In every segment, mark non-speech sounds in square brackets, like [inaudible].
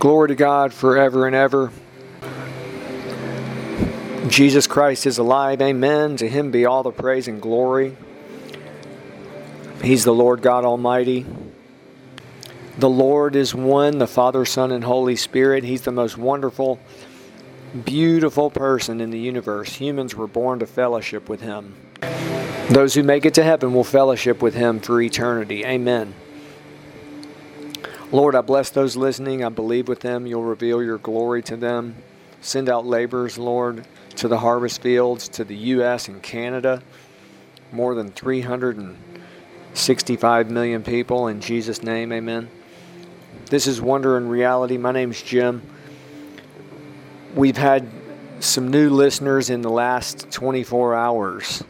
Glory to God forever and ever. Jesus Christ is alive. Amen. To him be all the praise and glory. He's the Lord God Almighty. The Lord is one, the Father, Son, and Holy Spirit. He's the most wonderful, beautiful person in the universe. Humans were born to fellowship with him. Those who make it to heaven will fellowship with him for eternity. Amen. Lord, I bless those listening. I believe with them you'll reveal your glory to them. Send out laborers, Lord, to the harvest fields, to the U.S. and Canada. More than 365 million people. In Jesus' name, amen. This is Wonder and Reality. My name's Jim. We've had some new listeners in the last 24 hours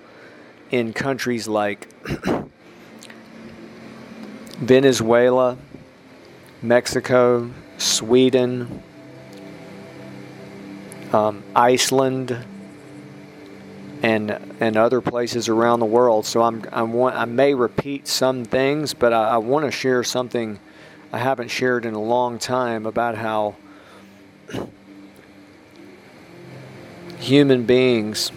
in countries like [clears throat] Venezuela, Mexico, Sweden, um, Iceland, and and other places around the world. So I'm I want I may repeat some things, but I, I want to share something I haven't shared in a long time about how [clears throat] human beings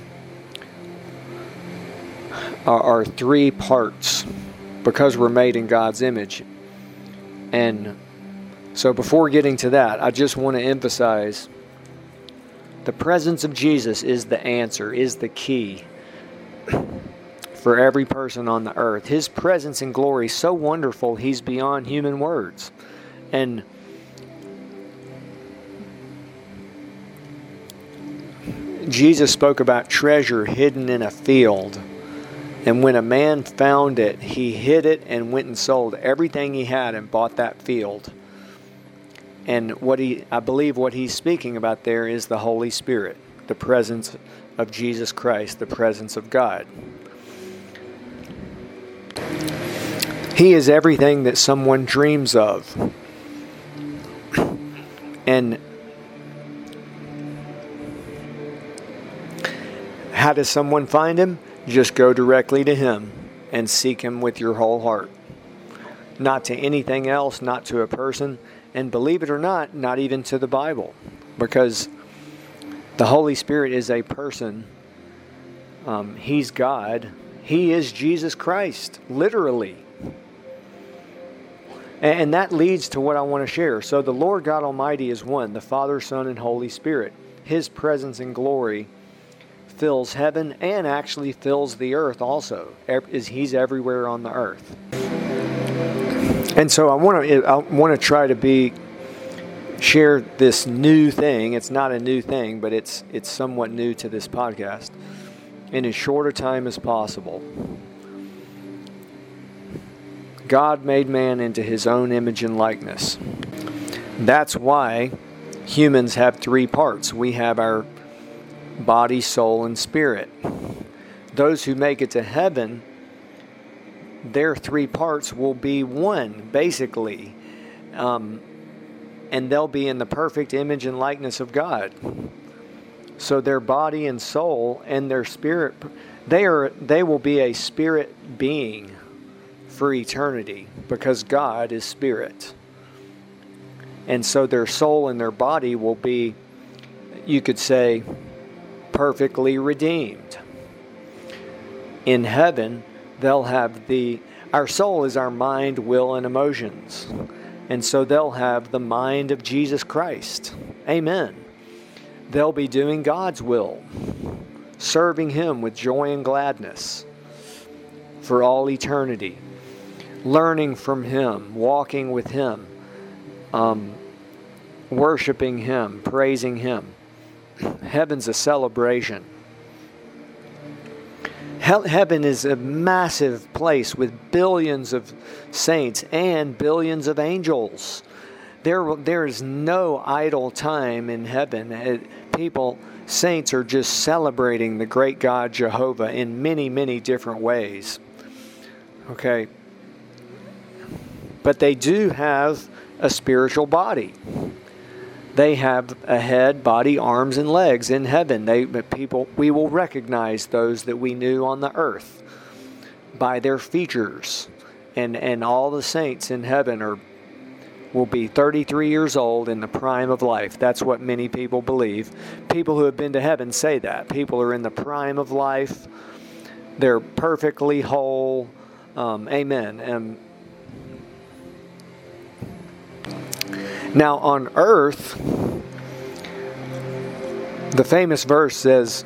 are, are three parts because we're made in God's image. And so before getting to that, I just want to emphasize the presence of Jesus is the answer, is the key for every person on the earth. His presence and glory so wonderful, he's beyond human words. And Jesus spoke about treasure hidden in a field. And when a man found it, he hid it and went and sold everything he had and bought that field. And what he I believe what he's speaking about there is the Holy Spirit, the presence of Jesus Christ, the presence of God. He is everything that someone dreams of. And how does someone find him? Just go directly to him and seek him with your whole heart. Not to anything else, not to a person, and believe it or not, not even to the Bible, because the Holy Spirit is a person. Um, he's God. He is Jesus Christ, literally. And, and that leads to what I want to share. So, the Lord God Almighty is one the Father, Son, and Holy Spirit. His presence and glory fills heaven and actually fills the earth also. He's everywhere on the earth. And so I want to I want to try to be share this new thing. It's not a new thing, but it's it's somewhat new to this podcast in as short a time as possible. God made man into his own image and likeness. That's why humans have three parts. We have our body, soul, and spirit. Those who make it to heaven their three parts will be one, basically. Um, and they'll be in the perfect image and likeness of God. So their body and soul and their spirit, they are they will be a spirit being for eternity because God is spirit. And so their soul and their body will be, you could say, perfectly redeemed. In heaven, they'll have the our soul is our mind, will, and emotions. And so they'll have the mind of Jesus Christ. Amen. They'll be doing God's will, serving Him with joy and gladness for all eternity, learning from Him, walking with Him, um, worshiping Him, praising Him. Heaven's a celebration. Heaven is a massive place with billions of saints and billions of angels. There, there is no idle time in heaven. It, people, saints are just celebrating the great God Jehovah in many, many different ways. Okay. But they do have a spiritual body they have a head, body, arms, and legs in heaven. They people we will recognize those that we knew on the earth by their features, and and all the saints in heaven are will be 33 years old in the prime of life. That's what many people believe. People who have been to heaven say that. People are in the prime of life, they're perfectly whole. Um, amen. And now on earth, the famous verse says,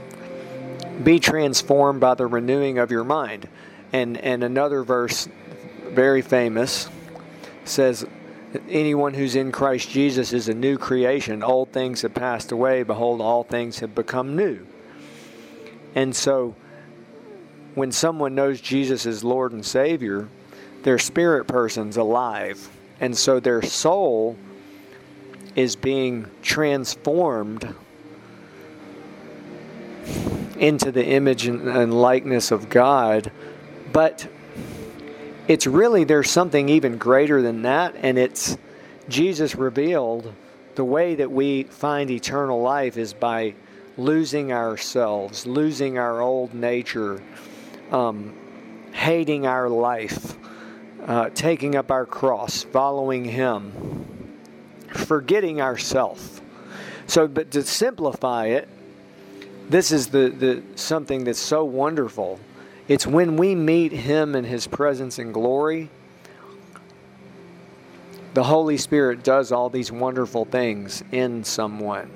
Be transformed by the renewing of your mind. And, and another verse, very famous, says, Anyone who's in Christ Jesus is a new creation. Old things have passed away. Behold, all things have become new. And so, when someone knows Jesus as Lord and Savior, their spirit person's alive. And so their soul is being transformed into the image and likeness of God. But it's really there's something even greater than that and it's jesus revealed the way that we find eternal life is by losing ourselves losing our old nature um, hating our life uh, taking up our cross following him forgetting ourself so but to simplify it this is the, the something that's so wonderful it's when we meet Him in His presence and glory, the Holy Spirit does all these wonderful things in someone.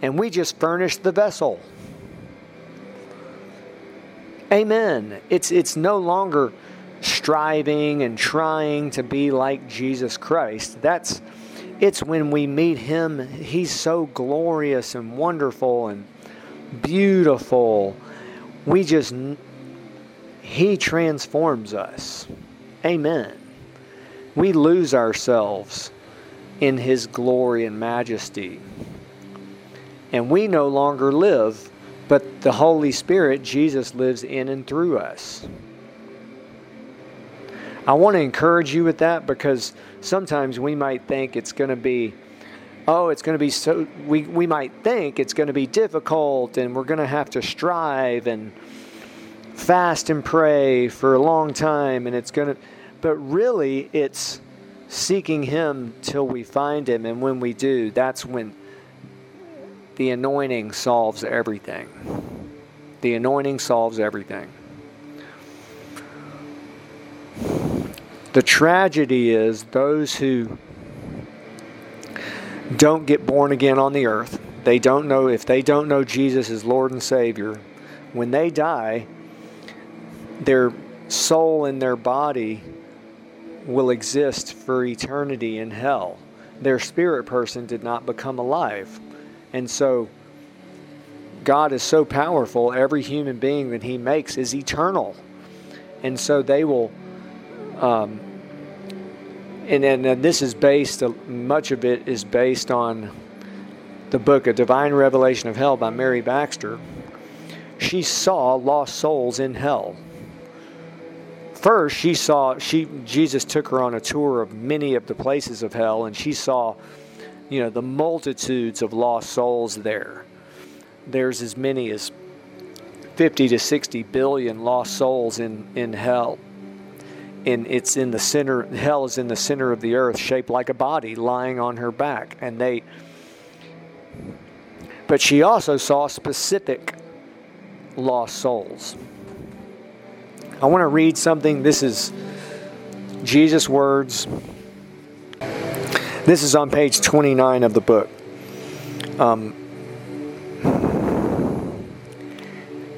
And we just furnish the vessel. Amen. It's, it's no longer striving and trying to be like Jesus Christ. That's it's when we meet him, he's so glorious and wonderful and beautiful. We just he transforms us. Amen. We lose ourselves in His glory and majesty. And we no longer live, but the Holy Spirit, Jesus, lives in and through us. I want to encourage you with that because sometimes we might think it's going to be, oh, it's going to be so, we, we might think it's going to be difficult and we're going to have to strive and, fast and pray for a long time and it's going to but really it's seeking him till we find him. And when we do that's when the anointing solves everything. The anointing solves everything the tragedy is those who don't get born again on the earth they don't know if they don't know Jesus as Lord and Savior when they die their soul and their body will exist for eternity in hell. Their spirit person did not become alive. And so God is so powerful, every human being that He makes is eternal. And so they will, um, and, then and this is based, much of it is based on the book, A Divine Revelation of Hell by Mary Baxter. She saw lost souls in hell. First she saw she Jesus took her on a tour of many of the places of hell and she saw you know the multitudes of lost souls there. There's as many as 50 to 60 billion lost souls in in hell and it's in the center hell is in the center of the earth shaped like a body lying on her back and they but she also saw specific lost souls I want to read something. This is Jesus' words. This is on page 29 of the book. Um,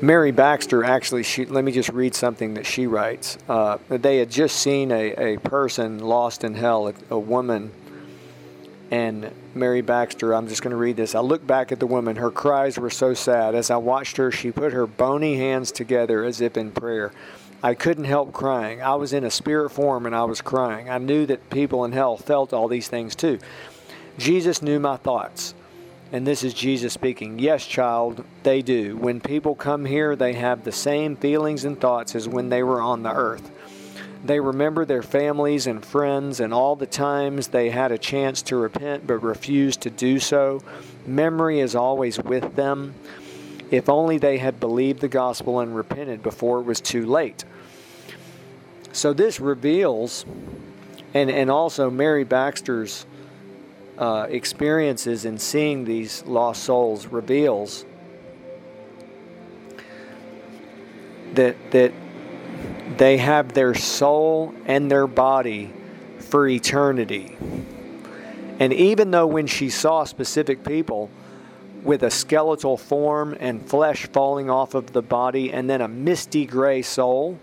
Mary Baxter actually, she, let me just read something that she writes. Uh, they had just seen a, a person lost in hell, a, a woman, and Mary Baxter, I'm just going to read this. I looked back at the woman. Her cries were so sad. As I watched her, she put her bony hands together as if in prayer. I couldn't help crying. I was in a spirit form and I was crying. I knew that people in hell felt all these things too. Jesus knew my thoughts. And this is Jesus speaking. Yes, child, they do. When people come here, they have the same feelings and thoughts as when they were on the earth. They remember their families and friends and all the times they had a chance to repent but refused to do so. Memory is always with them. If only they had believed the gospel and repented before it was too late. So this reveals and and also Mary Baxter's uh, experiences in seeing these lost souls reveals that that they have their soul and their body for eternity. And even though when she saw specific people with a skeletal form and flesh falling off of the body and then a misty gray soul,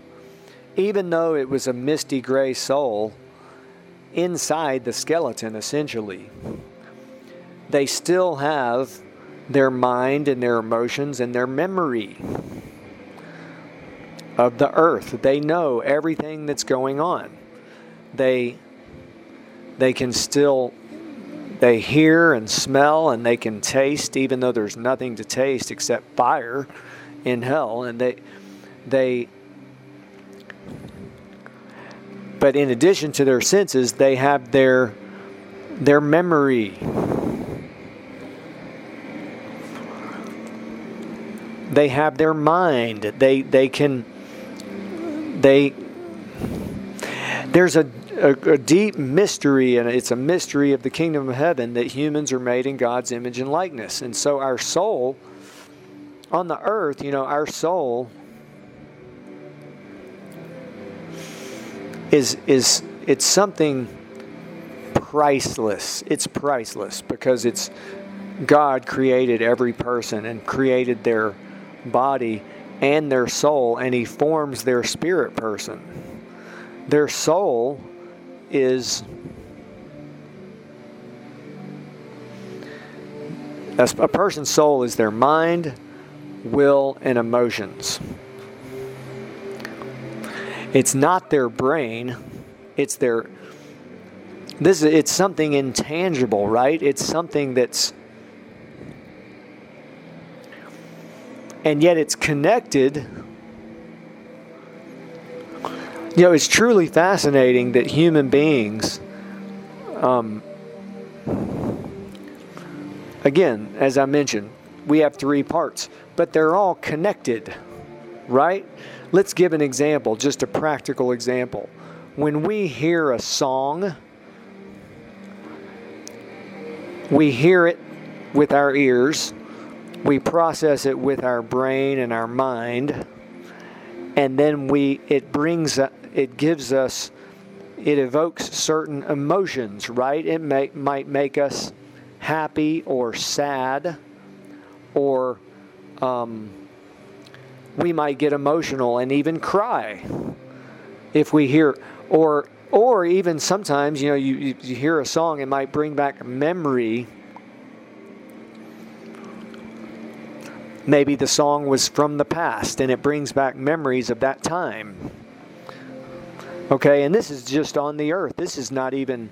even though it was a misty gray soul inside the skeleton essentially, they still have their mind and their emotions and their memory of the earth. They know everything that's going on. They they can still they hear and smell and they can taste even though there's nothing to taste except fire in hell and they they but in addition to their senses they have their their memory they have their mind they they can they there's a, a, a, deep mystery, and it's a mystery of the kingdom of heaven that humans are made in God's image and likeness. And so our soul on the earth, you know, our soul is is it's something priceless. It's priceless because it's God created every person and created their body and their soul, and He forms their spirit person. Their soul is a person's soul is their mind, will, and emotions. It's not their brain, it's their this it's something intangible, right? It's something that's and yet it's connected. You know, it's truly fascinating that human beings, um, again, as I mentioned, we have three parts, but they're all connected, right? Let's give an example, just a practical example. When we hear a song, we hear it with our ears, we process it with our brain and our mind and then we it brings it gives us it evokes certain emotions right it may, might make us happy or sad or um, we might get emotional and even cry if we hear or or even sometimes you know you, you hear a song it might bring back memory Maybe the song was from the past and it brings back memories of that time. Okay, and this is just on the earth. This is not even.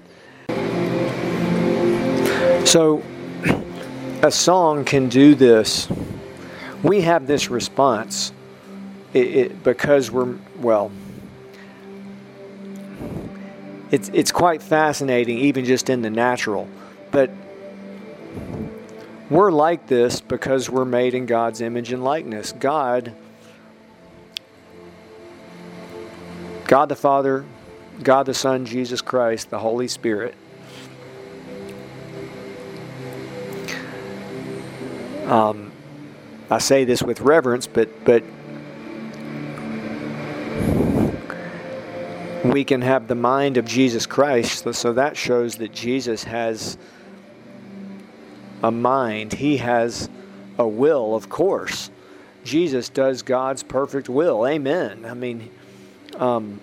So, [clears throat] a song can do this. We have this response it, it, because we're, well, it's, it's quite fascinating, even just in the natural. But we're like this because we're made in God's image and likeness. God, God the Father, God the Son, Jesus Christ, the Holy Spirit. Um, I say this with reverence, but but we can have the mind of Jesus Christ. So, that shows that Jesus has a mind. He has a will, of course. Jesus does God's perfect will. Amen. I mean, um,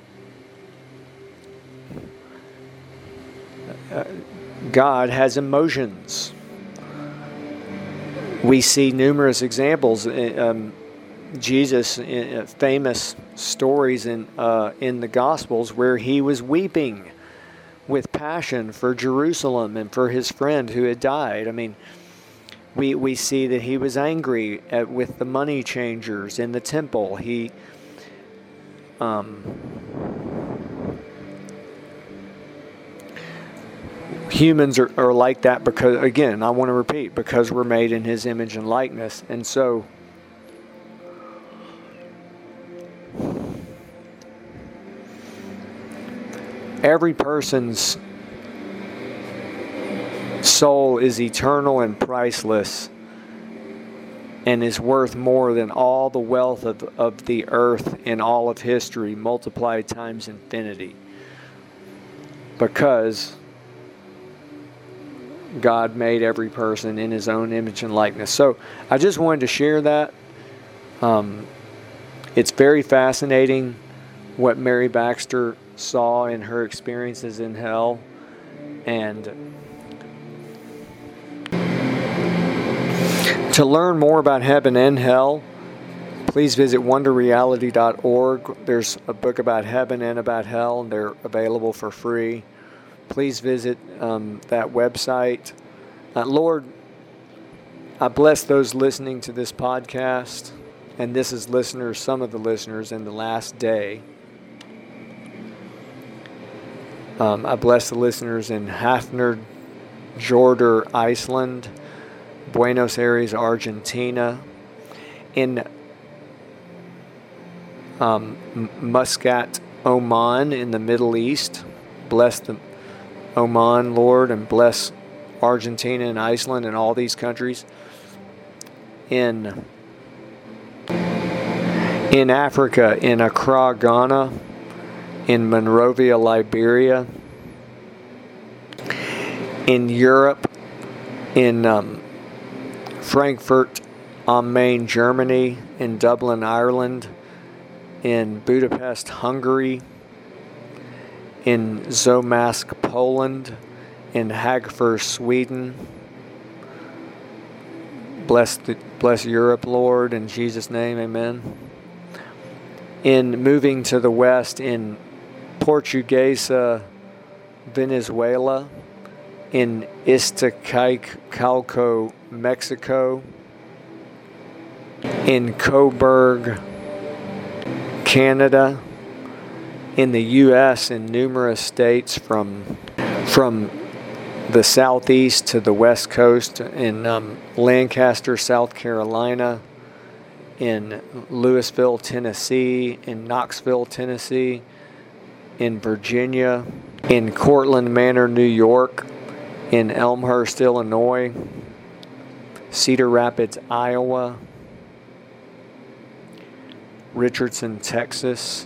God has emotions. We see numerous examples. Uh, um, Jesus, uh, famous stories in uh, in the Gospels where he was weeping with passion for Jerusalem and for his friend who had died. I mean, we, we see that he was angry at, with the money changers in the temple. He um, humans are, are like that because again i want to repeat because we're made in his image and likeness and so every person's soul is eternal and priceless and is worth more than all the wealth of, of the earth in all of history multiplied times infinity. Because God made every person in his own image and likeness. So I just wanted to share that. Um, it's very fascinating what Mary Baxter saw in her experiences in hell. And To learn more about heaven and hell, please visit wonderreality.org. There's a book about heaven and about hell, and they're available for free. Please visit um, that website. Uh, Lord, I bless those listening to this podcast, and this is listeners, some of the listeners in the last day. Um, I bless the listeners in Hafner, Jordan, Iceland. Buenos Aires, Argentina, in um, Muscat, Oman, in the Middle East. Bless the Oman, Lord, and bless Argentina and Iceland and all these countries. In in Africa, in Accra, Ghana, in Monrovia, Liberia, in Europe, in um, Frankfurt am Main, Germany, in Dublin, Ireland, in Budapest, Hungary, in Zomask, Poland, in Hagfors, Sweden. Bless, the, bless Europe, Lord, in Jesus' name, amen. In moving to the west, in Portuguesa, Venezuela, in Iztacalco, Mexico, in Cobourg, Canada, in the U.S. in numerous states from from the southeast to the west coast in um, Lancaster, South Carolina, in Louisville, Tennessee, in Knoxville, Tennessee, in Virginia, in Cortland Manor, New York, in Elmhurst, Illinois, Cedar Rapids, Iowa, Richardson, Texas.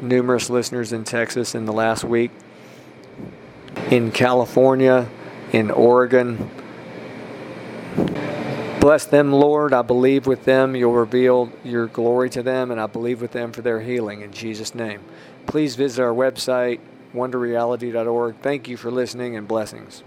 Numerous listeners in Texas in the last week. In California, in Oregon. Bless them, Lord. I believe with them you'll reveal your glory to them, and I believe with them for their healing in Jesus' name. Please visit our website, wonderreality.org. Thank you for listening and blessings.